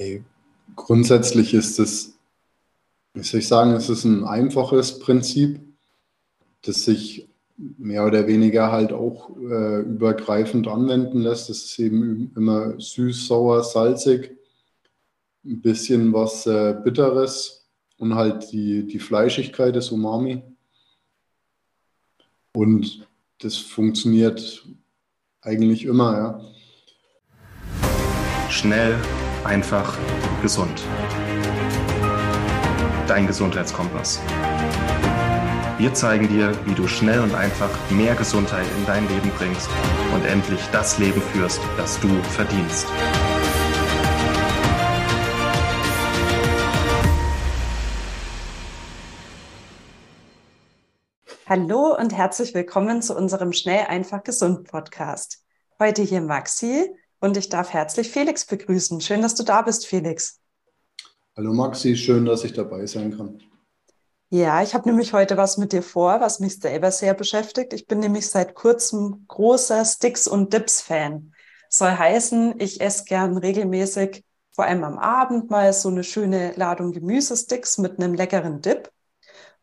Hey, grundsätzlich ist es, wie soll ich sagen, es ist ein einfaches Prinzip, das sich mehr oder weniger halt auch äh, übergreifend anwenden lässt. Es ist eben immer süß, sauer, salzig, ein bisschen was äh, Bitteres und halt die, die Fleischigkeit des Umami. Und das funktioniert eigentlich immer, ja. Schnell, einfach, gesund. Dein Gesundheitskompass. Wir zeigen dir, wie du schnell und einfach mehr Gesundheit in dein Leben bringst und endlich das Leben führst, das du verdienst. Hallo und herzlich willkommen zu unserem Schnell, einfach, gesund Podcast. Heute hier Maxi und ich darf herzlich Felix begrüßen. Schön, dass du da bist, Felix. Hallo Maxi, schön, dass ich dabei sein kann. Ja, ich habe nämlich heute was mit dir vor, was mich selber sehr beschäftigt. Ich bin nämlich seit kurzem großer Sticks- und Dips-Fan. Soll heißen, ich esse gern regelmäßig, vor allem am Abend, mal so eine schöne Ladung Gemüsesticks mit einem leckeren Dip.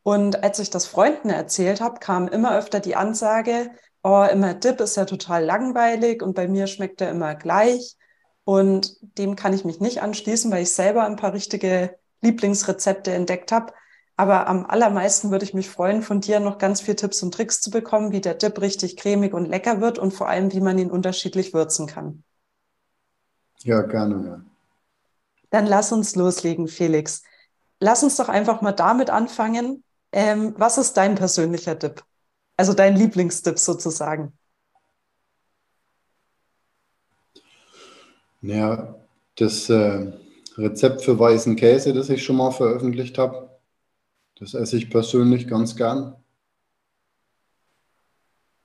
Und als ich das Freunden erzählt habe, kam immer öfter die Ansage, oh, immer Dip ist ja total langweilig und bei mir schmeckt er immer gleich. Und dem kann ich mich nicht anschließen, weil ich selber ein paar richtige Lieblingsrezepte entdeckt habe. Aber am allermeisten würde ich mich freuen, von dir noch ganz viele Tipps und Tricks zu bekommen, wie der Dip richtig cremig und lecker wird und vor allem, wie man ihn unterschiedlich würzen kann. Ja, gerne. Ja. Dann lass uns loslegen, Felix. Lass uns doch einfach mal damit anfangen. Ähm, was ist dein persönlicher Dip? Also dein Lieblingsdip sozusagen? Ja, das äh, Rezept für weißen Käse, das ich schon mal veröffentlicht habe, das esse ich persönlich ganz gern.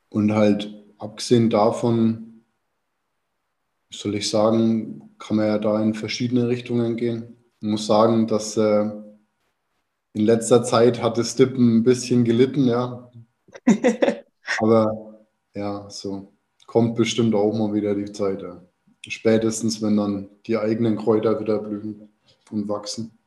Und halt abgesehen davon, soll ich sagen, kann man ja da in verschiedene Richtungen gehen. Ich muss sagen, dass äh, in letzter Zeit hat das Dippen ein bisschen gelitten, ja. Aber ja, so kommt bestimmt auch mal wieder die Zeit. Ja. Spätestens, wenn dann die eigenen Kräuter wieder blühen und wachsen.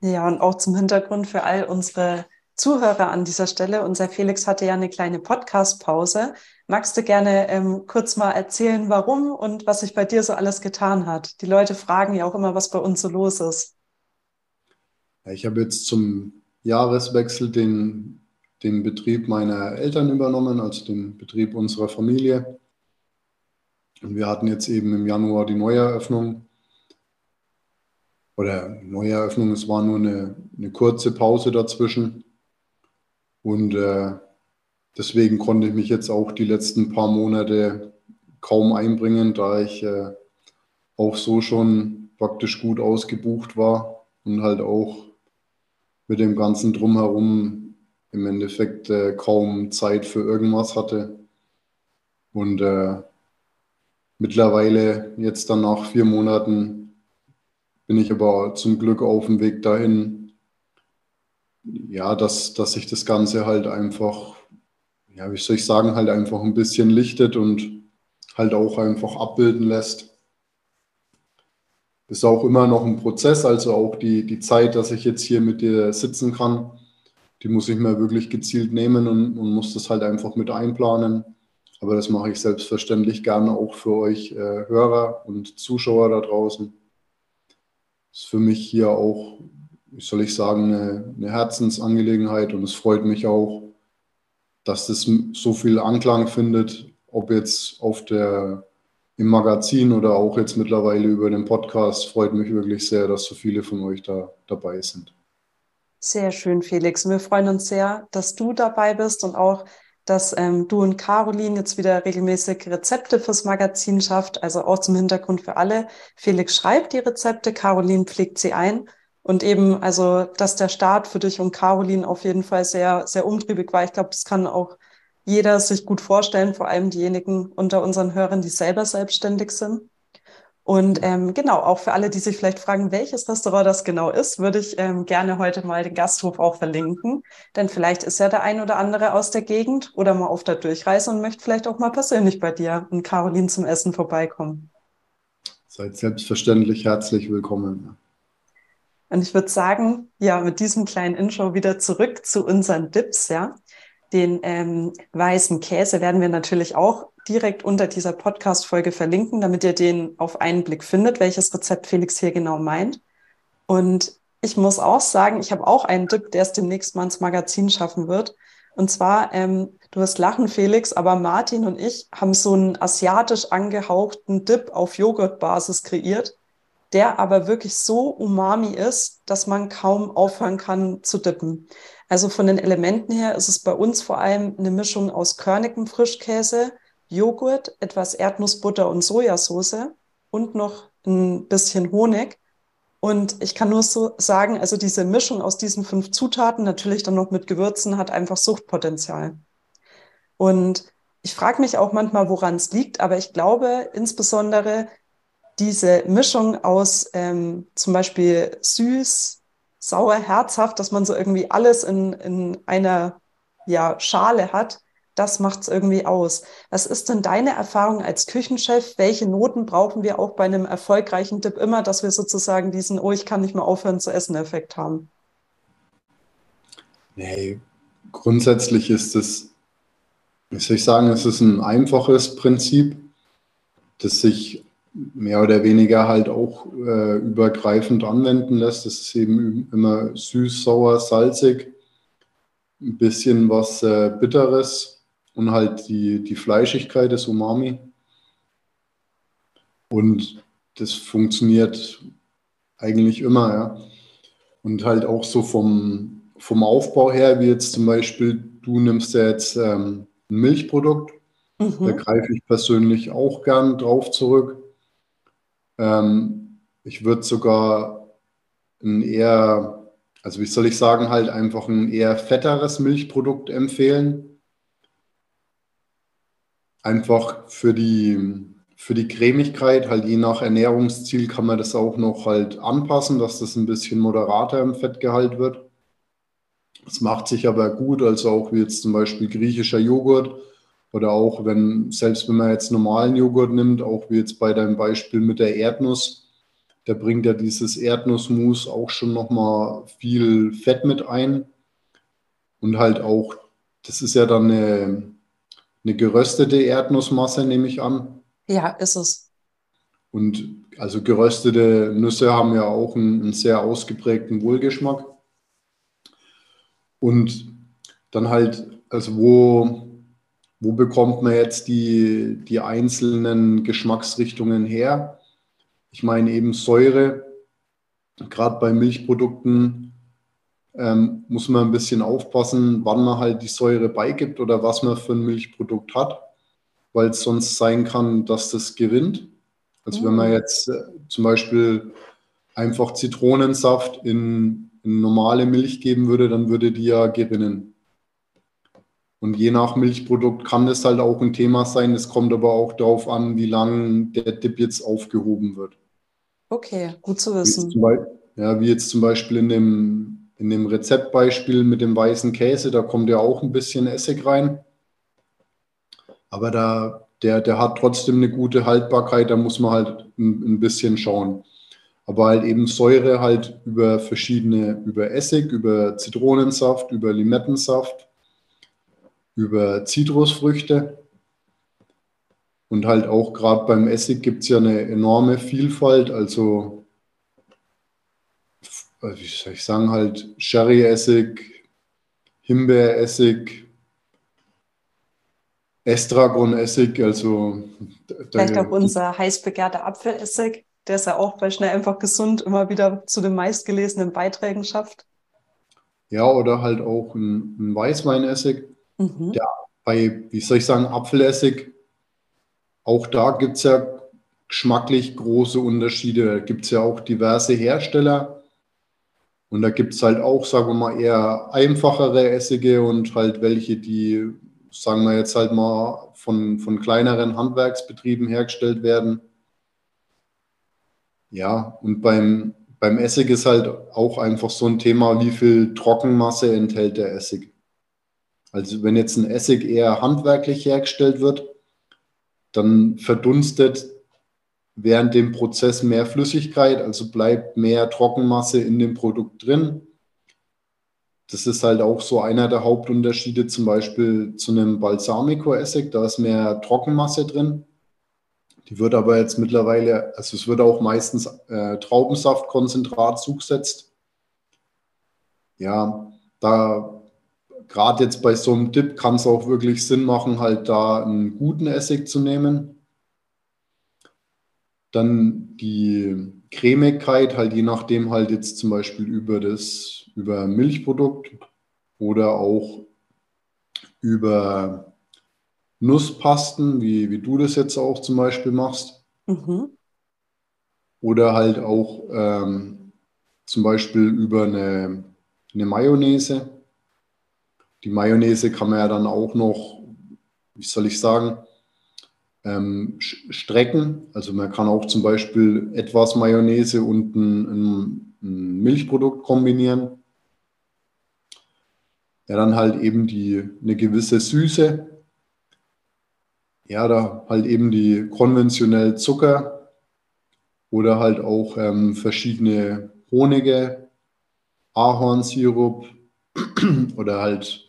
Ja, und auch zum Hintergrund für all unsere Zuhörer an dieser Stelle. Unser Felix hatte ja eine kleine Podcast-Pause. Magst du gerne ähm, kurz mal erzählen, warum und was sich bei dir so alles getan hat? Die Leute fragen ja auch immer, was bei uns so los ist. Ja, ich habe jetzt zum Jahreswechsel den, den Betrieb meiner Eltern übernommen, also den Betrieb unserer Familie. Und wir hatten jetzt eben im Januar die Neueröffnung oder Neueröffnung, es war nur eine, eine kurze Pause dazwischen. Und äh, deswegen konnte ich mich jetzt auch die letzten paar Monate kaum einbringen, da ich äh, auch so schon praktisch gut ausgebucht war und halt auch mit dem ganzen Drumherum im Endeffekt äh, kaum Zeit für irgendwas hatte. Und äh, mittlerweile, jetzt dann nach vier Monaten, bin ich aber zum Glück auf dem Weg dahin, ja, dass, dass sich das Ganze halt einfach, ja, wie soll ich sagen, halt einfach ein bisschen lichtet und halt auch einfach abbilden lässt. Ist auch immer noch ein Prozess, also auch die, die Zeit, dass ich jetzt hier mit dir sitzen kann, die muss ich mir wirklich gezielt nehmen und, und muss das halt einfach mit einplanen. Aber das mache ich selbstverständlich gerne auch für euch äh, Hörer und Zuschauer da draußen ist für mich hier auch, wie soll ich sagen, eine, eine Herzensangelegenheit und es freut mich auch, dass das so viel Anklang findet, ob jetzt auf der im Magazin oder auch jetzt mittlerweile über den Podcast. Freut mich wirklich sehr, dass so viele von euch da dabei sind. Sehr schön, Felix. Wir freuen uns sehr, dass du dabei bist und auch, dass ähm, du und Caroline jetzt wieder regelmäßig Rezepte fürs Magazin schafft, also auch zum Hintergrund für alle. Felix schreibt die Rezepte, Caroline pflegt sie ein. Und eben, also, dass der Start für dich und Caroline auf jeden Fall sehr, sehr umtriebig war. Ich glaube, das kann auch jeder sich gut vorstellen, vor allem diejenigen unter unseren Hörern, die selber selbstständig sind. Und ähm, genau, auch für alle, die sich vielleicht fragen, welches Restaurant das genau ist, würde ich ähm, gerne heute mal den Gasthof auch verlinken. Denn vielleicht ist ja der ein oder andere aus der Gegend oder mal auf der Durchreise und möchte vielleicht auch mal persönlich bei dir und Caroline zum Essen vorbeikommen. Seid selbstverständlich herzlich willkommen. Und ich würde sagen, ja, mit diesem kleinen Intro wieder zurück zu unseren Dips, ja. Den ähm, weißen Käse werden wir natürlich auch direkt unter dieser Podcast-Folge verlinken, damit ihr den auf einen Blick findet, welches Rezept Felix hier genau meint. Und ich muss auch sagen, ich habe auch einen Dip, der es demnächst mal ins Magazin schaffen wird. Und zwar, ähm, du wirst lachen, Felix, aber Martin und ich haben so einen asiatisch angehauchten Dip auf Joghurtbasis kreiert, der aber wirklich so umami ist, dass man kaum aufhören kann zu dippen. Also von den Elementen her ist es bei uns vor allem eine Mischung aus körnigem Frischkäse, Joghurt, etwas Erdnussbutter und Sojasauce und noch ein bisschen Honig. Und ich kann nur so sagen, also diese Mischung aus diesen fünf Zutaten, natürlich dann noch mit Gewürzen, hat einfach Suchtpotenzial. Und ich frage mich auch manchmal, woran es liegt, aber ich glaube insbesondere diese Mischung aus ähm, zum Beispiel süß, sauer, herzhaft, dass man so irgendwie alles in, in einer ja, Schale hat, das macht es irgendwie aus. Was ist denn deine Erfahrung als Küchenchef? Welche Noten brauchen wir auch bei einem erfolgreichen Dip immer, dass wir sozusagen diesen, oh, ich kann nicht mehr aufhören zu essen, Effekt haben? Nee, grundsätzlich ist es, wie soll ich sagen, es ist ein einfaches Prinzip, das sich mehr oder weniger halt auch äh, übergreifend anwenden lässt. Das ist eben immer süß, sauer, salzig, ein bisschen was äh, Bitteres und halt die, die Fleischigkeit des Umami. Und das funktioniert eigentlich immer, ja. Und halt auch so vom, vom Aufbau her, wie jetzt zum Beispiel, du nimmst ja jetzt ähm, ein Milchprodukt, mhm. da greife ich persönlich auch gern drauf zurück. Ähm, ich würde sogar ein eher, also wie soll ich sagen, halt einfach ein eher fetteres Milchprodukt empfehlen einfach für die, für die Cremigkeit, halt je nach Ernährungsziel kann man das auch noch halt anpassen, dass das ein bisschen moderater im Fettgehalt wird. Es macht sich aber gut, also auch wie jetzt zum Beispiel griechischer Joghurt oder auch wenn, selbst wenn man jetzt normalen Joghurt nimmt, auch wie jetzt bei deinem Beispiel mit der Erdnuss, da bringt ja dieses Erdnussmus auch schon nochmal viel Fett mit ein. Und halt auch, das ist ja dann eine, eine geröstete Erdnussmasse, nehme ich an. Ja, ist es. Und also geröstete Nüsse haben ja auch einen, einen sehr ausgeprägten Wohlgeschmack. Und dann halt, also wo, wo bekommt man jetzt die, die einzelnen Geschmacksrichtungen her? Ich meine eben Säure, gerade bei Milchprodukten ähm, muss man ein bisschen aufpassen, wann man halt die Säure beigibt oder was man für ein Milchprodukt hat, weil es sonst sein kann, dass das gewinnt. Also mhm. wenn man mm. jetzt äh, zum Beispiel einfach Zitronensaft in, in normale Milch geben würde, dann würde die ja gewinnen. Und je nach Milchprodukt kann das halt auch ein Thema sein. Es kommt aber auch darauf an, wie lange der Dip jetzt aufgehoben wird. Okay, gut zu wissen. Wie Beispiel, ja, wie jetzt zum Beispiel in dem in dem Rezeptbeispiel mit dem weißen Käse, da kommt ja auch ein bisschen Essig rein. Aber da, der, der hat trotzdem eine gute Haltbarkeit, da muss man halt ein, ein bisschen schauen. Aber halt eben Säure halt über verschiedene, über Essig, über Zitronensaft, über Limettensaft, über Zitrusfrüchte. Und halt auch gerade beim Essig gibt es ja eine enorme Vielfalt. Also wie soll ich sagen, halt Sherry-Essig, Himbeeressig, Estragon-Essig, also vielleicht auch unser heiß begehrter Apfelessig, der ist ja auch bei Schnell einfach gesund immer wieder zu den meistgelesenen Beiträgen schafft. Ja, oder halt auch ein, ein Weißweinessig, mhm. der bei, wie soll ich sagen, Apfelessig, auch da gibt es ja geschmacklich große Unterschiede. Da gibt es ja auch diverse Hersteller und da gibt es halt auch, sagen wir mal, eher einfachere Essige und halt welche, die, sagen wir jetzt halt mal, von, von kleineren Handwerksbetrieben hergestellt werden. Ja, und beim, beim Essig ist halt auch einfach so ein Thema, wie viel Trockenmasse enthält der Essig. Also wenn jetzt ein Essig eher handwerklich hergestellt wird, dann verdunstet während dem Prozess mehr Flüssigkeit, also bleibt mehr Trockenmasse in dem Produkt drin. Das ist halt auch so einer der Hauptunterschiede zum Beispiel zu einem Balsamico-Essig. Da ist mehr Trockenmasse drin. Die wird aber jetzt mittlerweile, also es wird auch meistens äh, Traubensaftkonzentrat zugesetzt. Ja, da gerade jetzt bei so einem Dip kann es auch wirklich Sinn machen, halt da einen guten Essig zu nehmen. Dann die Cremigkeit, halt je nachdem halt jetzt zum Beispiel über das, über Milchprodukt oder auch über Nusspasten, wie, wie du das jetzt auch zum Beispiel machst. Mhm. Oder halt auch ähm, zum Beispiel über eine, eine Mayonnaise. Die Mayonnaise kann man ja dann auch noch, wie soll ich sagen, ähm, strecken. Also man kann auch zum Beispiel etwas Mayonnaise und ein, ein, Milchprodukt kombinieren. Ja, dann halt eben die, eine gewisse Süße. Ja, da halt eben die konventionell Zucker oder halt auch ähm, verschiedene Honige, Ahornsirup oder halt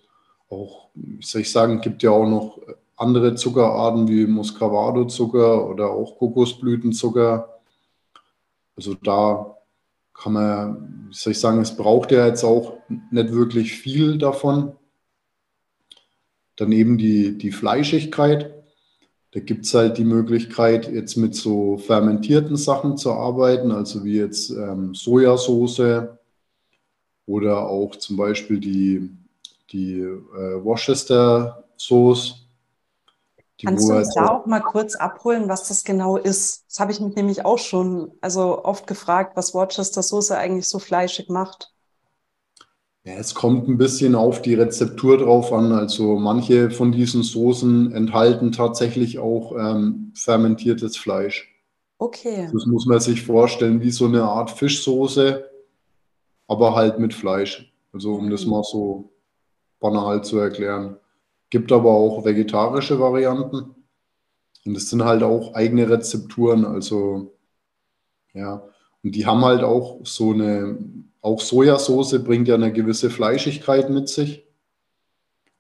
auch, wie soll ich sagen, gibt ja auch noch andere Zuckerarten wie Muscovado-Zucker oder auch Kokosblütenzucker. Also da kann man, wie soll ich sagen, es braucht ja jetzt auch nicht wirklich viel davon. Dann eben die, die Fleischigkeit. Da gibt es halt die Möglichkeit, jetzt mit so fermentierten Sachen zu arbeiten, also wie jetzt ähm, Sojasauce oder auch zum Beispiel die, die äh, Worcester Sauce Kannst du uns da auch mal kurz abholen, was das genau ist? Das habe ich mich nämlich auch schon also oft gefragt, was Worcester Soße eigentlich so fleischig macht. Ja, es kommt ein bisschen auf die Rezeptur drauf an. Also manche von diesen Soßen enthalten tatsächlich auch ähm, fermentiertes Fleisch. Okay. Das muss man sich vorstellen wie so eine Art Fischsoße, aber halt mit Fleisch. Also um mhm. das mal so banal zu erklären. Gibt aber auch vegetarische Varianten. Und es sind halt auch eigene Rezepturen. Also, ja. Und die haben halt auch so eine, auch Sojasauce bringt ja eine gewisse Fleischigkeit mit sich.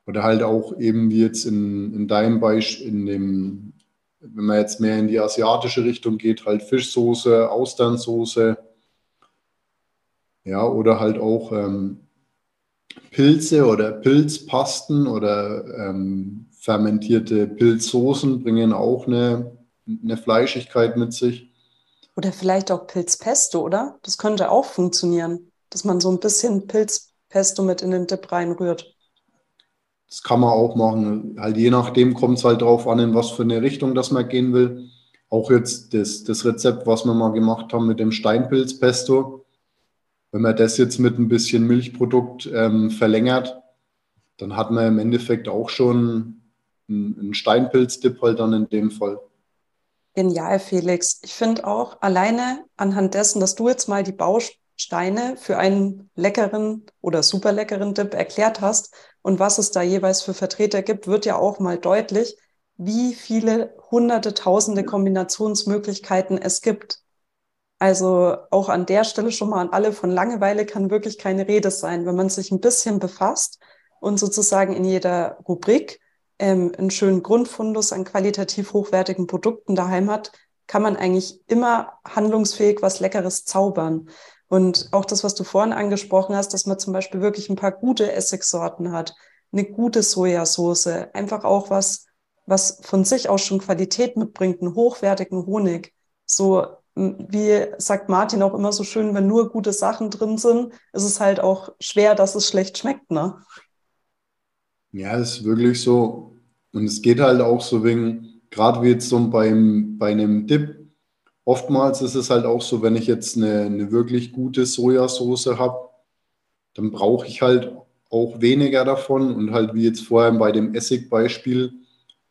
Oder halt auch eben wie jetzt in, in deinem Beispiel, in dem, wenn man jetzt mehr in die asiatische Richtung geht, halt Fischsoße, Austernsoße. Ja, oder halt auch ähm, Pilze oder Pilzpasten oder ähm, fermentierte Pilzsoßen bringen auch eine, eine Fleischigkeit mit sich. Oder vielleicht auch Pilzpesto, oder? Das könnte auch funktionieren, dass man so ein bisschen Pilzpesto mit in den Dip reinrührt. Das kann man auch machen. Halt je nachdem kommt es halt darauf an, in was für eine Richtung das man gehen will. Auch jetzt das, das Rezept, was wir mal gemacht haben mit dem Steinpilzpesto wenn man das jetzt mit ein bisschen Milchprodukt ähm, verlängert, dann hat man im Endeffekt auch schon einen Steinpilzdip halt dann in dem Fall. Genial, Felix. Ich finde auch alleine anhand dessen, dass du jetzt mal die Bausteine für einen leckeren oder super leckeren Dip erklärt hast und was es da jeweils für Vertreter gibt, wird ja auch mal deutlich, wie viele hunderte, tausende Kombinationsmöglichkeiten es gibt. Also auch an der Stelle schon mal an alle, von Langeweile kann wirklich keine Rede sein. Wenn man sich ein bisschen befasst und sozusagen in jeder Rubrik ähm, einen schönen Grundfundus an qualitativ hochwertigen Produkten daheim hat, kann man eigentlich immer handlungsfähig was Leckeres zaubern. Und auch das, was du vorhin angesprochen hast, dass man zum Beispiel wirklich ein paar gute Essigsorten hat, eine gute Sojasauce, einfach auch was, was von sich aus schon Qualität mitbringt, einen hochwertigen Honig. So wie sagt Martin auch immer so schön, wenn nur gute Sachen drin sind, ist es halt auch schwer, dass es schlecht schmeckt, ne? Ja, das ist wirklich so. Und es geht halt auch so wegen, gerade wie jetzt so beim, bei einem Dip, oftmals ist es halt auch so, wenn ich jetzt eine, eine wirklich gute Sojasauce habe, dann brauche ich halt auch weniger davon und halt wie jetzt vorher bei dem Essigbeispiel,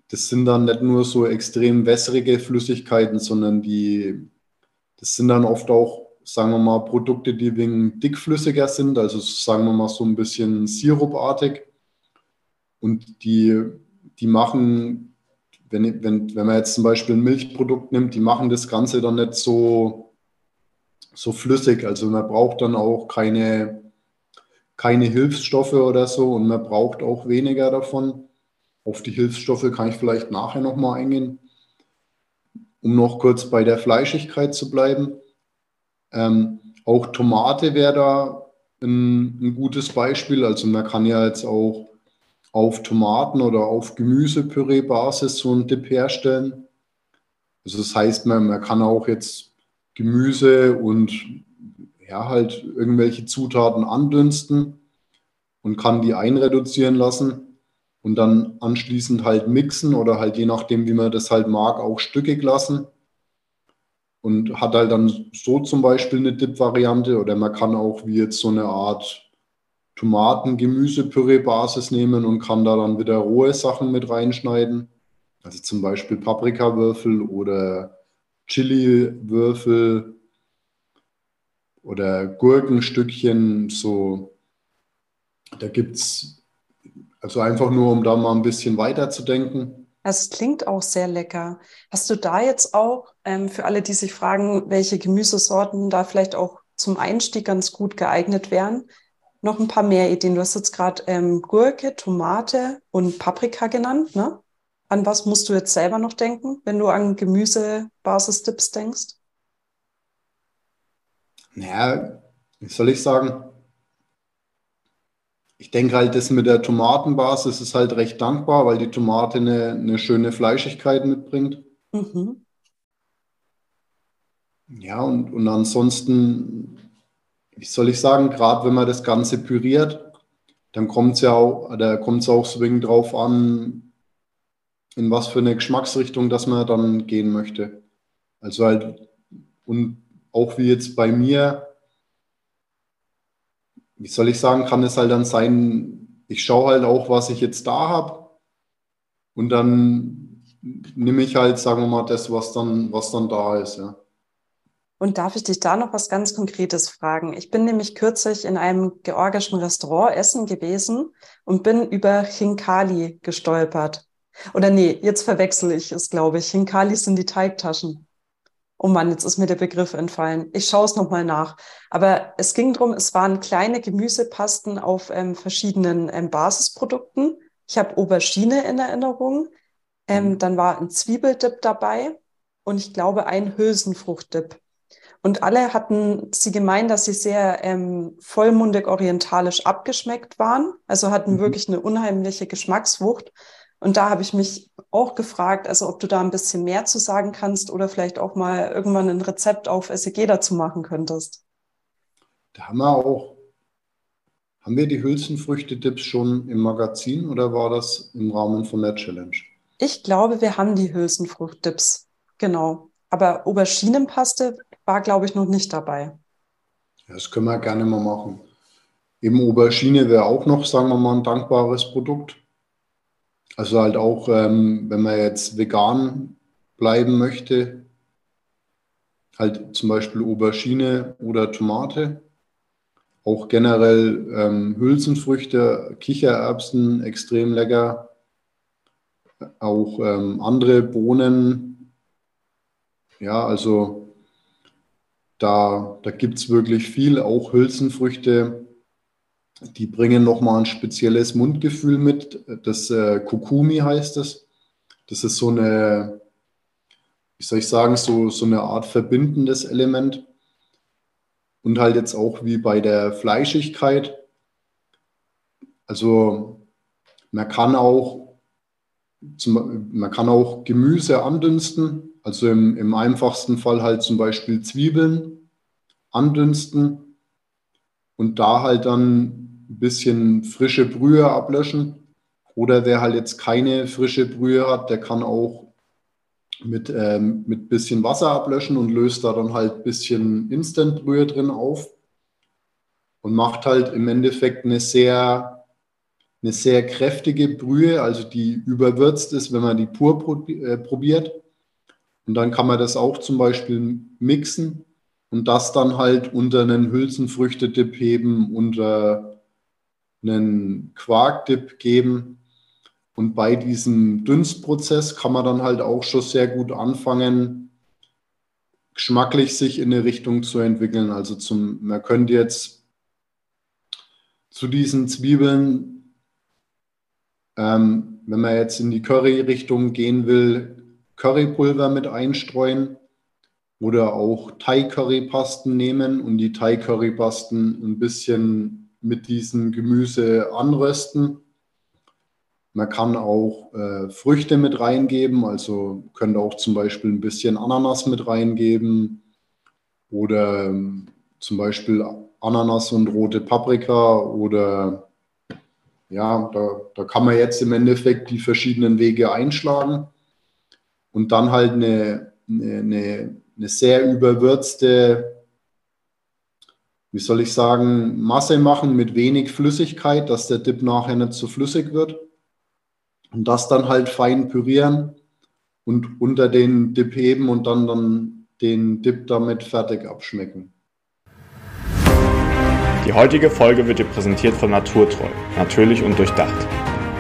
das sind dann nicht nur so extrem wässrige Flüssigkeiten, sondern die, das sind dann oft auch, sagen wir mal, Produkte, die wegen dickflüssiger sind, also sagen wir mal so ein bisschen sirupartig. Und die, die machen, wenn, wenn, wenn man jetzt zum Beispiel ein Milchprodukt nimmt, die machen das Ganze dann nicht so, so flüssig. Also man braucht dann auch keine, keine Hilfsstoffe oder so und man braucht auch weniger davon. Auf die Hilfsstoffe kann ich vielleicht nachher nochmal eingehen. Um noch kurz bei der Fleischigkeit zu bleiben. Ähm, auch Tomate wäre da ein, ein gutes Beispiel. Also man kann ja jetzt auch auf Tomaten- oder auf Gemüsepüree-Basis so einen Dip herstellen. Also das heißt, man, man kann auch jetzt Gemüse und ja, halt irgendwelche Zutaten andünsten und kann die einreduzieren lassen und dann anschließend halt mixen oder halt je nachdem, wie man das halt mag, auch stückig lassen und hat halt dann so zum Beispiel eine Dip-Variante oder man kann auch wie jetzt so eine Art Tomaten-Gemüsepüree-Basis nehmen und kann da dann wieder rohe Sachen mit reinschneiden. Also zum Beispiel Paprikawürfel oder Chili-Würfel oder Gurkenstückchen. So, da gibt es, also einfach nur, um da mal ein bisschen weiter zu denken. Es klingt auch sehr lecker. Hast du da jetzt auch, ähm, für alle, die sich fragen, welche Gemüsesorten da vielleicht auch zum Einstieg ganz gut geeignet wären, noch ein paar mehr Ideen. Du hast jetzt gerade ähm, Gurke, Tomate und Paprika genannt. Ne? An was musst du jetzt selber noch denken, wenn du an Gemüsebasis-Tipps denkst? Naja, wie soll ich sagen? Ich denke halt, das mit der Tomatenbasis ist halt recht dankbar, weil die Tomate eine, eine schöne Fleischigkeit mitbringt. Mhm. Ja, und, und ansonsten wie soll ich sagen, gerade wenn man das Ganze püriert, dann kommt es ja auch, da kommt es auch wegen drauf an, in was für eine Geschmacksrichtung dass man dann gehen möchte. Also halt, und auch wie jetzt bei mir, wie soll ich sagen, kann es halt dann sein, ich schaue halt auch, was ich jetzt da habe und dann nehme ich halt, sagen wir mal, das, was dann, was dann da ist, ja. Und darf ich dich da noch was ganz Konkretes fragen? Ich bin nämlich kürzlich in einem georgischen Restaurant essen gewesen und bin über Chinkali gestolpert. Oder nee, jetzt verwechsel ich es, glaube ich. Chinkali sind die Teigtaschen. Oh Mann, jetzt ist mir der Begriff entfallen. Ich schaue es nochmal nach. Aber es ging darum, es waren kleine Gemüsepasten auf ähm, verschiedenen ähm, Basisprodukten. Ich habe Aubergine in Erinnerung. Ähm, mhm. dann war ein Zwiebeldip dabei und ich glaube ein Hülsenfruchtdip. Und alle hatten sie gemeint, dass sie sehr ähm, vollmundig orientalisch abgeschmeckt waren, also hatten mhm. wirklich eine unheimliche Geschmackswucht. Und da habe ich mich auch gefragt, also ob du da ein bisschen mehr zu sagen kannst oder vielleicht auch mal irgendwann ein Rezept auf SEG dazu machen könntest. Da haben wir auch, haben wir die Hülsenfrüchte-Tipps schon im Magazin oder war das im Rahmen von der Challenge? Ich glaube, wir haben die Hülsenfrucht-Tipps, genau. Aber Auberginenpaste war, glaube ich, noch nicht dabei. Das können wir gerne mal machen. Eben Aubergine wäre auch noch, sagen wir mal, ein dankbares Produkt. Also halt auch, ähm, wenn man jetzt vegan bleiben möchte, halt zum Beispiel Aubergine oder Tomate. Auch generell ähm, Hülsenfrüchte, Kichererbsen, extrem lecker. Auch ähm, andere Bohnen. Ja, also da, da gibt es wirklich viel, auch Hülsenfrüchte, die bringen nochmal ein spezielles Mundgefühl mit. Das äh, Kokumi heißt es. Das ist so eine, wie soll ich sagen, so, so eine Art verbindendes Element. Und halt jetzt auch wie bei der Fleischigkeit. Also man kann auch, zum, man kann auch Gemüse andünsten also im, im einfachsten Fall halt zum Beispiel Zwiebeln andünsten und da halt dann ein bisschen frische Brühe ablöschen. Oder wer halt jetzt keine frische Brühe hat, der kann auch mit, ähm, mit bisschen Wasser ablöschen und löst da dann halt ein bisschen Instant-Brühe drin auf und macht halt im Endeffekt eine sehr, eine sehr kräftige Brühe, also die überwürzt ist, wenn man die pur äh, probiert. Und dann kann man das auch zum Beispiel mixen und das dann halt unter einen Hülsenfrüchtedip heben, unter einen Quarkdip geben. Und bei diesem Dünstprozess kann man dann halt auch schon sehr gut anfangen, geschmacklich sich in eine Richtung zu entwickeln. Also zum, man könnte jetzt zu diesen Zwiebeln, ähm, wenn man jetzt in die Curry-Richtung gehen will, Currypulver mit einstreuen oder auch Thai-Currypasten nehmen und die Thai-Currypasten ein bisschen mit diesem Gemüse anrösten. Man kann auch äh, Früchte mit reingeben, also könnte auch zum Beispiel ein bisschen Ananas mit reingeben oder ähm, zum Beispiel Ananas und rote Paprika oder ja, da, da kann man jetzt im Endeffekt die verschiedenen Wege einschlagen und dann halt eine, eine, eine sehr überwürzte, wie soll ich sagen, Masse machen mit wenig Flüssigkeit, dass der Dip nachher nicht zu flüssig wird. Und das dann halt fein pürieren und unter den Dip heben und dann, dann den Dip damit fertig abschmecken. Die heutige Folge wird dir präsentiert von Naturtreu, natürlich und durchdacht.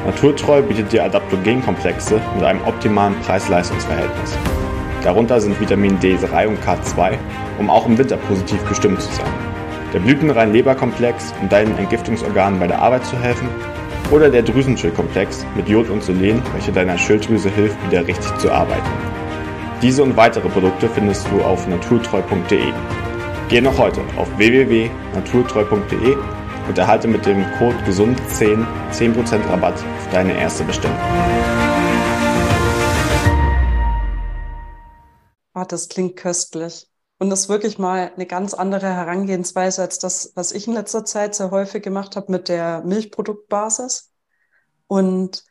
Naturtreu bietet dir Adaptogenkomplexe mit einem optimalen Preis-Leistungs-Verhältnis. Darunter sind Vitamin D3 und K2, um auch im Winter positiv gestimmt zu sein. Der blütenrein Leberkomplex, um deinen Entgiftungsorganen bei der Arbeit zu helfen. Oder der Drüsenschildkomplex mit Jod und Selen, welcher deiner Schilddrüse hilft, wieder richtig zu arbeiten. Diese und weitere Produkte findest du auf naturtreu.de. Geh noch heute auf www.naturtreu.de und erhalte mit dem Code GESUND10 10% Rabatt auf deine erste Bestellung. Das klingt köstlich. Und das ist wirklich mal eine ganz andere Herangehensweise als das, was ich in letzter Zeit sehr häufig gemacht habe mit der Milchproduktbasis. Und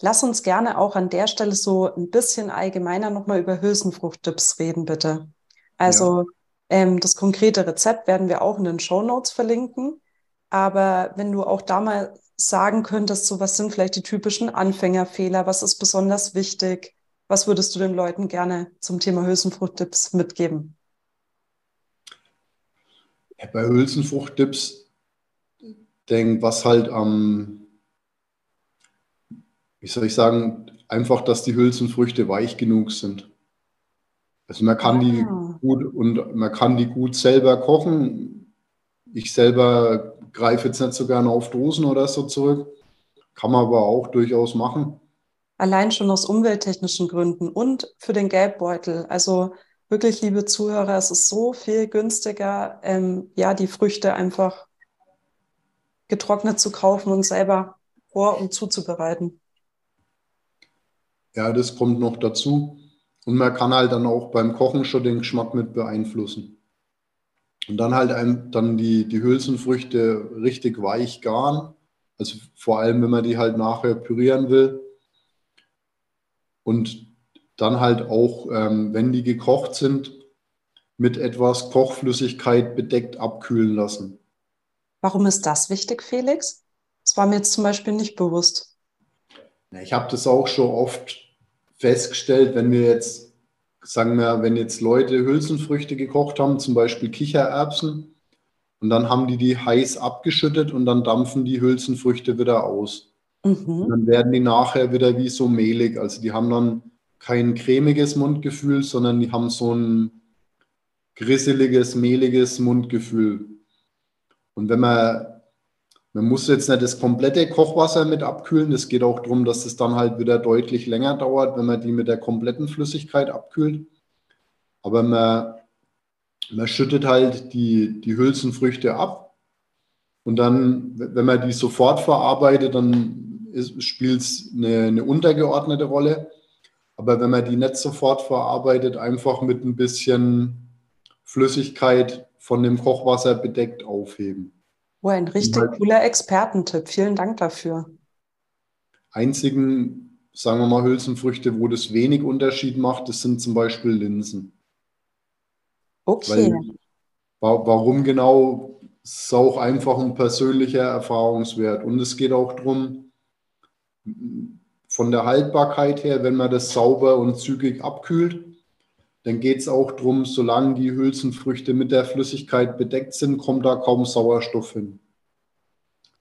lass uns gerne auch an der Stelle so ein bisschen allgemeiner nochmal über Hülsenfruchtdips reden, bitte. Also ja. ähm, das konkrete Rezept werden wir auch in den Show Notes verlinken. Aber wenn du auch da mal sagen könntest, so was sind vielleicht die typischen Anfängerfehler, was ist besonders wichtig, was würdest du den Leuten gerne zum Thema Hülsenfruchtdips mitgeben? Bei Hülsenfruchtdips denke, was halt am, wie soll ich sagen, einfach, dass die Hülsenfrüchte weich genug sind. Also man kann ah. die gut und man kann die gut selber kochen. Ich selber greife jetzt nicht so gerne auf Dosen oder so zurück. Kann man aber auch durchaus machen. Allein schon aus umwelttechnischen Gründen und für den Gelbbeutel. Also wirklich, liebe Zuhörer, es ist so viel günstiger, ähm, ja, die Früchte einfach getrocknet zu kaufen und selber vor- und zuzubereiten. Ja, das kommt noch dazu. Und man kann halt dann auch beim Kochen schon den Geschmack mit beeinflussen. Und dann halt ein, dann die, die Hülsenfrüchte richtig weich garen. Also vor allem, wenn man die halt nachher pürieren will. Und dann halt auch, ähm, wenn die gekocht sind, mit etwas Kochflüssigkeit bedeckt abkühlen lassen. Warum ist das wichtig, Felix? Das war mir jetzt zum Beispiel nicht bewusst. Ich habe das auch schon oft festgestellt, wenn wir jetzt sagen wir, wenn jetzt Leute Hülsenfrüchte gekocht haben, zum Beispiel Kichererbsen, und dann haben die die heiß abgeschüttet und dann dampfen die Hülsenfrüchte wieder aus. Mhm. dann werden die nachher wieder wie so mehlig. Also die haben dann kein cremiges Mundgefühl, sondern die haben so ein grisseliges, mehliges Mundgefühl. Und wenn man man muss jetzt nicht das komplette Kochwasser mit abkühlen. Es geht auch darum, dass es dann halt wieder deutlich länger dauert, wenn man die mit der kompletten Flüssigkeit abkühlt. Aber man, man schüttet halt die, die Hülsenfrüchte ab. Und dann, wenn man die sofort verarbeitet, dann spielt es eine, eine untergeordnete Rolle. Aber wenn man die nicht sofort verarbeitet, einfach mit ein bisschen Flüssigkeit von dem Kochwasser bedeckt aufheben. Oh, ein richtig halt cooler Expertentipp. Vielen Dank dafür. Einzigen, sagen wir mal, Hülsenfrüchte, wo das wenig Unterschied macht, das sind zum Beispiel Linsen. Okay. Weil, warum genau, ist auch einfach ein persönlicher Erfahrungswert. Und es geht auch darum, von der Haltbarkeit her, wenn man das sauber und zügig abkühlt, dann geht es auch darum, solange die Hülsenfrüchte mit der Flüssigkeit bedeckt sind, kommt da kaum Sauerstoff hin.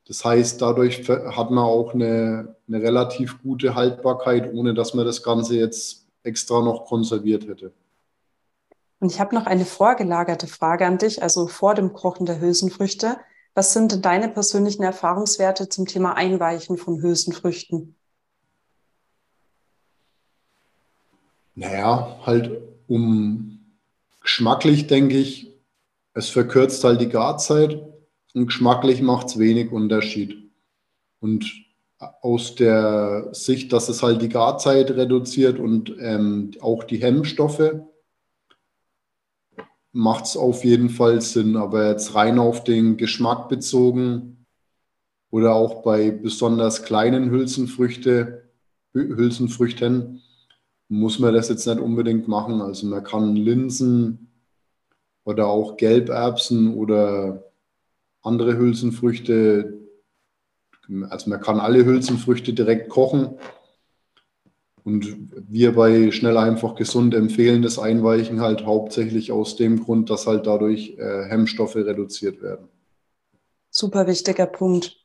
Das heißt, dadurch hat man auch eine, eine relativ gute Haltbarkeit, ohne dass man das Ganze jetzt extra noch konserviert hätte. Und ich habe noch eine vorgelagerte Frage an dich, also vor dem Kochen der Hülsenfrüchte. Was sind denn deine persönlichen Erfahrungswerte zum Thema Einweichen von Hülsenfrüchten? Naja, halt um geschmacklich denke ich, es verkürzt halt die Garzeit und geschmacklich macht es wenig Unterschied. Und aus der Sicht, dass es halt die Garzeit reduziert und ähm, auch die Hemmstoffe, macht es auf jeden Fall Sinn. Aber jetzt rein auf den Geschmack bezogen oder auch bei besonders kleinen Hülsenfrüchte, Hülsenfrüchten muss man das jetzt nicht unbedingt machen. Also man kann Linsen oder auch Gelberbsen oder andere Hülsenfrüchte, also man kann alle Hülsenfrüchte direkt kochen und wir bei Schnell einfach gesund empfehlen das Einweichen halt hauptsächlich aus dem Grund, dass halt dadurch äh, Hemmstoffe reduziert werden. Super wichtiger Punkt.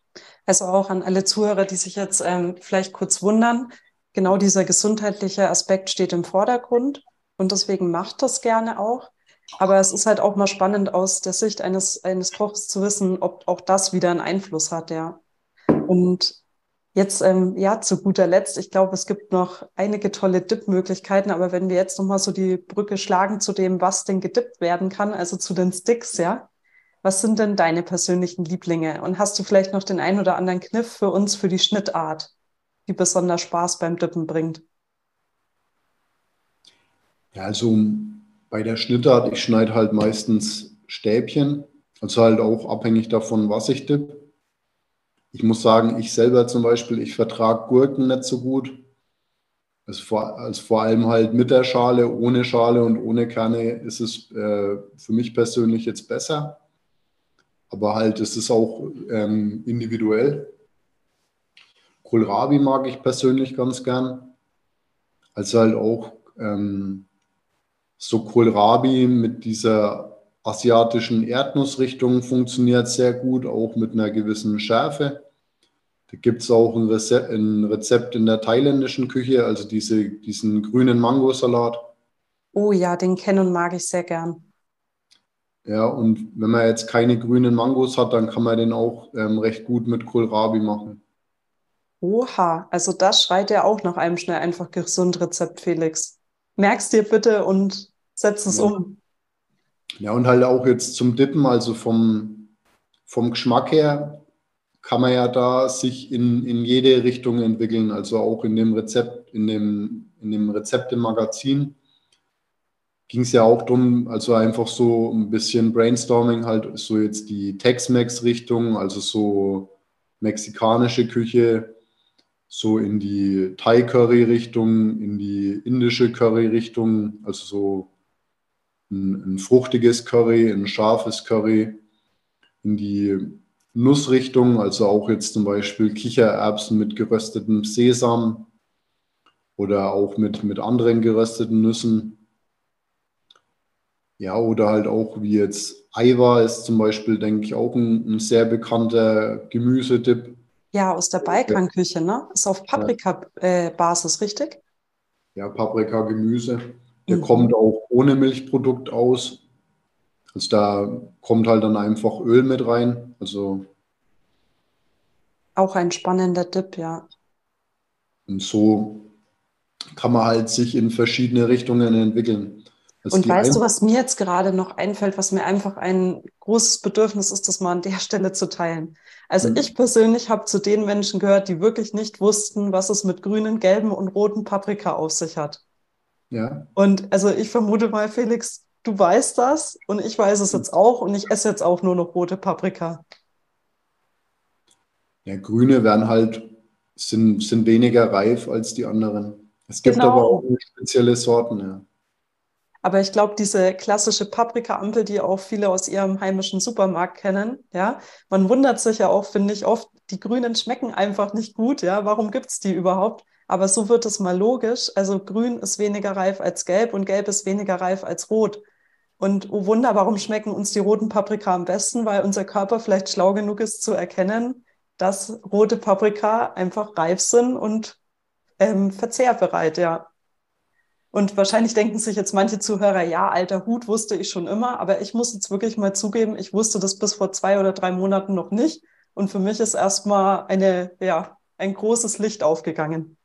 Also auch an alle Zuhörer, die sich jetzt ähm, vielleicht kurz wundern. Genau dieser gesundheitliche Aspekt steht im Vordergrund und deswegen macht das gerne auch. Aber es ist halt auch mal spannend aus der Sicht eines, eines Kochs zu wissen, ob auch das wieder einen Einfluss hat, ja. Und Jetzt, ähm, ja, zu guter Letzt, ich glaube, es gibt noch einige tolle Dip-Möglichkeiten, aber wenn wir jetzt nochmal so die Brücke schlagen zu dem, was denn gedippt werden kann, also zu den Sticks, ja, was sind denn deine persönlichen Lieblinge? Und hast du vielleicht noch den einen oder anderen Kniff für uns für die Schnittart, die besonders Spaß beim Dippen bringt? Ja, also bei der Schnittart, ich schneide halt meistens Stäbchen, also halt auch abhängig davon, was ich dipp. Ich muss sagen, ich selber zum Beispiel, ich vertrage Gurken nicht so gut. Also vor, also vor allem halt mit der Schale, ohne Schale und ohne Kerne ist es äh, für mich persönlich jetzt besser. Aber halt, es ist auch ähm, individuell. Kohlrabi mag ich persönlich ganz gern. Also halt auch ähm, so Kohlrabi mit dieser asiatischen Erdnussrichtung funktioniert sehr gut, auch mit einer gewissen Schärfe. Da gibt es auch ein Rezept, ein Rezept, in der thailändischen Küche, also diese, diesen grünen Mangosalat. Oh ja, den kennen und mag ich sehr gern. Ja, und wenn man jetzt keine grünen Mangos hat, dann kann man den auch ähm, recht gut mit Kohlrabi machen. Oha, also das schreit ja auch nach einem schnell einfach gesund Rezept, Felix. Merkst dir bitte und setz es ja. um. Ja, und halt auch jetzt zum Dippen, also vom, vom Geschmack her, kann man ja da sich in, in jede Richtung entwickeln. Also auch in dem Rezept, in dem, in dem Rezept im Magazin ging es ja auch darum, also einfach so ein bisschen Brainstorming, halt so jetzt die Tex-Mex-Richtung, also so mexikanische Küche, so in die Thai-Curry-Richtung, in die indische Curry-Richtung, also so ein, ein fruchtiges Curry, ein scharfes Curry, in die Nussrichtung, also auch jetzt zum Beispiel Kichererbsen mit geröstetem Sesam oder auch mit, mit anderen gerösteten Nüssen. Ja, oder halt auch wie jetzt Aiwa ist zum Beispiel, denke ich, auch ein, ein sehr bekannter Gemüsetipp. Ja, aus der Balkanküche, ne? Ist auf Paprika-Basis, äh, richtig? Ja, Paprika-Gemüse. Der mhm. kommt auch ohne Milchprodukt aus. Also da kommt halt dann einfach Öl mit rein. Also auch ein spannender Tipp, ja. Und so kann man halt sich in verschiedene Richtungen entwickeln. Also und weißt du, was mir jetzt gerade noch einfällt, was mir einfach ein großes Bedürfnis ist, das mal an der Stelle zu teilen? Also mhm. ich persönlich habe zu den Menschen gehört, die wirklich nicht wussten, was es mit grünen, gelben und roten Paprika auf sich hat. Ja. Und also ich vermute mal, Felix, du weißt das und ich weiß es jetzt auch und ich esse jetzt auch nur noch rote Paprika. Ja, grüne werden halt, sind, sind weniger reif als die anderen. Es gibt genau. aber auch spezielle Sorten, ja. Aber ich glaube, diese klassische Paprika-Ampel, die auch viele aus ihrem heimischen Supermarkt kennen, ja, man wundert sich ja auch, finde ich, oft, die Grünen schmecken einfach nicht gut, ja. Warum gibt es die überhaupt? Aber so wird es mal logisch. Also grün ist weniger reif als gelb und gelb ist weniger reif als rot. Und oh Wunder, warum schmecken uns die roten Paprika am besten? Weil unser Körper vielleicht schlau genug ist zu erkennen, dass rote Paprika einfach reif sind und ähm, verzehrbereit, ja. Und wahrscheinlich denken sich jetzt manche Zuhörer, ja, alter Hut wusste ich schon immer, aber ich muss jetzt wirklich mal zugeben, ich wusste das bis vor zwei oder drei Monaten noch nicht. Und für mich ist erstmal eine, ja, ein großes Licht aufgegangen.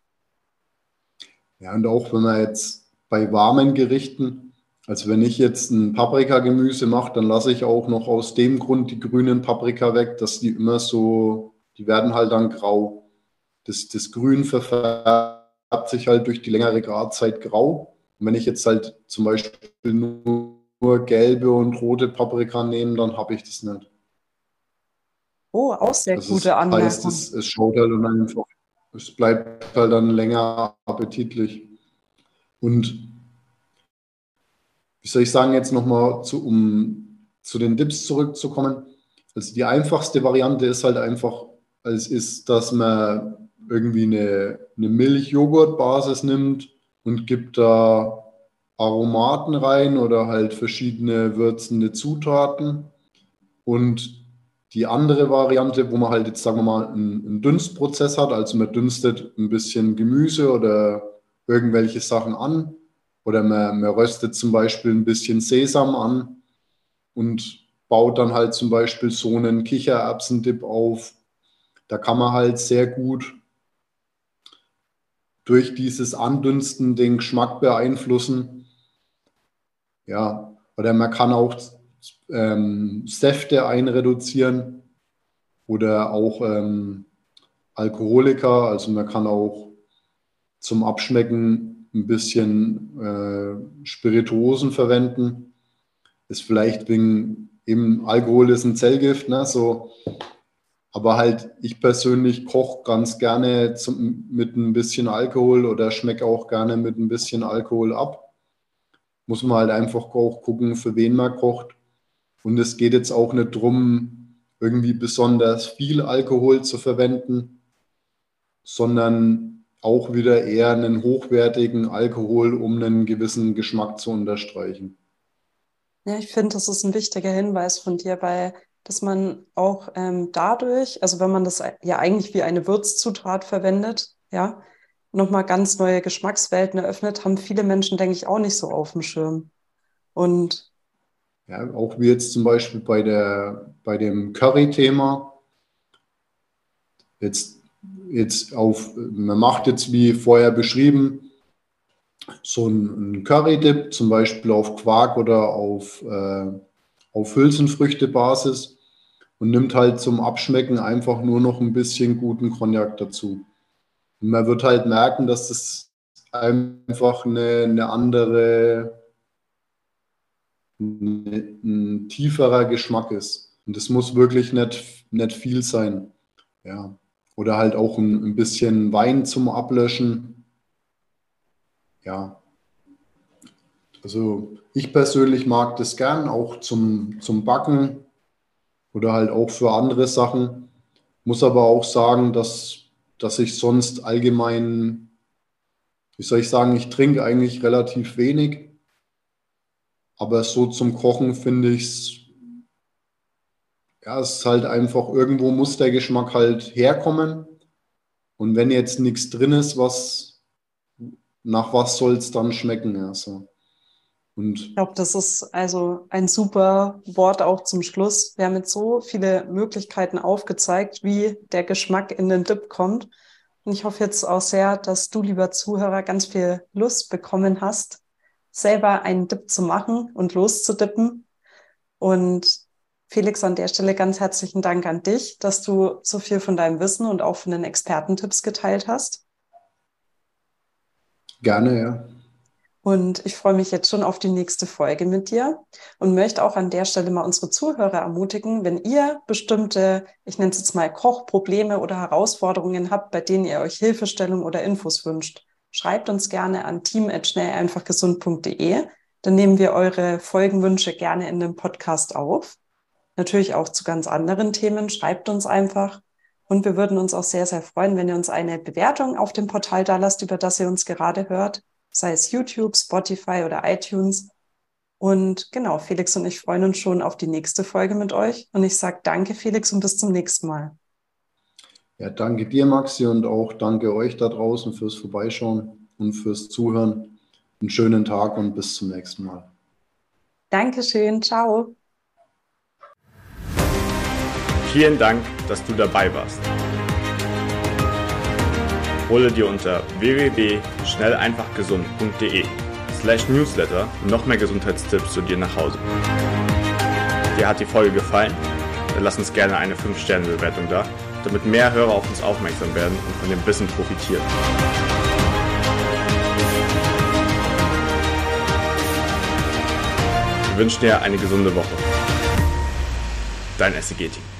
Ja, und auch wenn man jetzt bei warmen Gerichten, also wenn ich jetzt ein Paprikagemüse mache, dann lasse ich auch noch aus dem Grund die grünen Paprika weg, dass die immer so, die werden halt dann grau. Das, das Grün verfärbt sich halt durch die längere Garzeit grau. Und wenn ich jetzt halt zum Beispiel nur, nur gelbe und rote Paprika nehme, dann habe ich das nicht. Oh, auch sehr das gute ist, Anmerkung. Heißt, es, es schaut halt einfach, es bleibt halt dann länger appetitlich. Und wie soll ich sagen, jetzt nochmal zu, um zu den Dips zurückzukommen. Also die einfachste Variante ist halt einfach, als ist, dass man irgendwie eine, eine Milch-Joghurt-Basis nimmt und gibt da Aromaten rein oder halt verschiedene würzende Zutaten. Und die andere Variante, wo man halt jetzt, sagen wir mal, einen, Dünstprozess hat, also man dünstet ein bisschen Gemüse oder irgendwelche Sachen an oder man, man röstet zum Beispiel ein bisschen Sesam an und baut dann halt zum Beispiel so einen Kichererbsendip auf. Da kann man halt sehr gut durch dieses Andünsten den Geschmack beeinflussen. Ja, oder man kann auch ähm, Säfte einreduzieren oder auch ähm, Alkoholiker. Also man kann auch zum Abschmecken ein bisschen äh, Spirituosen verwenden. Ist vielleicht wegen eben Alkohol ist ein Zellgift, ne? So, aber halt ich persönlich koche ganz gerne zum, mit ein bisschen Alkohol oder schmecke auch gerne mit ein bisschen Alkohol ab. Muss man halt einfach auch gucken, für wen man kocht. Und es geht jetzt auch nicht darum, irgendwie besonders viel Alkohol zu verwenden, sondern auch wieder eher einen hochwertigen Alkohol, um einen gewissen Geschmack zu unterstreichen. Ja, ich finde, das ist ein wichtiger Hinweis von dir, weil dass man auch ähm, dadurch, also wenn man das ja eigentlich wie eine Würzzutat verwendet, ja, nochmal ganz neue Geschmackswelten eröffnet, haben viele Menschen, denke ich, auch nicht so auf dem Schirm. Und ja, auch wie jetzt zum Beispiel bei, der, bei dem Curry-Thema. Jetzt, jetzt auf, man macht jetzt wie vorher beschrieben, so einen Curry-Dip, zum Beispiel auf Quark oder auf, äh, auf Hülsenfrüchte-Basis und nimmt halt zum Abschmecken einfach nur noch ein bisschen guten Cognac dazu. Und man wird halt merken, dass das einfach eine, eine andere ein tieferer Geschmack ist. Und das muss wirklich nicht, nicht viel sein. Ja. Oder halt auch ein, ein bisschen Wein zum Ablöschen. Ja. Also ich persönlich mag das gern, auch zum, zum Backen oder halt auch für andere Sachen. Muss aber auch sagen, dass, dass ich sonst allgemein, wie soll ich sagen, ich trinke eigentlich relativ wenig. Aber so zum Kochen finde ich es, ja, es ist halt einfach, irgendwo muss der Geschmack halt herkommen. Und wenn jetzt nichts drin ist, was, nach was soll es dann schmecken? Also. Und ich glaube, das ist also ein super Wort auch zum Schluss. Wir haben jetzt so viele Möglichkeiten aufgezeigt, wie der Geschmack in den Dip kommt. Und ich hoffe jetzt auch sehr, dass du, lieber Zuhörer, ganz viel Lust bekommen hast, selber einen Dip zu machen und loszudippen. Und Felix, an der Stelle ganz herzlichen Dank an dich, dass du so viel von deinem Wissen und auch von den Expertentipps geteilt hast. Gerne, ja. Und ich freue mich jetzt schon auf die nächste Folge mit dir und möchte auch an der Stelle mal unsere Zuhörer ermutigen, wenn ihr bestimmte, ich nenne es jetzt mal Kochprobleme oder Herausforderungen habt, bei denen ihr euch Hilfestellung oder Infos wünscht, schreibt uns gerne an team.schnelleinfachgesund.de. Dann nehmen wir eure Folgenwünsche gerne in den Podcast auf. Natürlich auch zu ganz anderen Themen. Schreibt uns einfach. Und wir würden uns auch sehr, sehr freuen, wenn ihr uns eine Bewertung auf dem Portal da lasst, über das ihr uns gerade hört, sei es YouTube, Spotify oder iTunes. Und genau, Felix und ich freuen uns schon auf die nächste Folge mit euch. Und ich sage danke, Felix, und bis zum nächsten Mal. Ja, danke dir, Maxi, und auch danke euch da draußen fürs Vorbeischauen und fürs Zuhören. Einen schönen Tag und bis zum nächsten Mal. Dankeschön, ciao. Vielen Dank, dass du dabei warst. Hole dir unter www.schnelleinfachgesund.de slash newsletter noch mehr Gesundheitstipps zu dir nach Hause. Dir hat die Folge gefallen? Dann lass uns gerne eine 5-Sterne-Bewertung da, damit mehr Hörer auf uns aufmerksam werden und von dem Wissen profitieren. Wir wünschen dir eine gesunde Woche. Dein SEG-Team.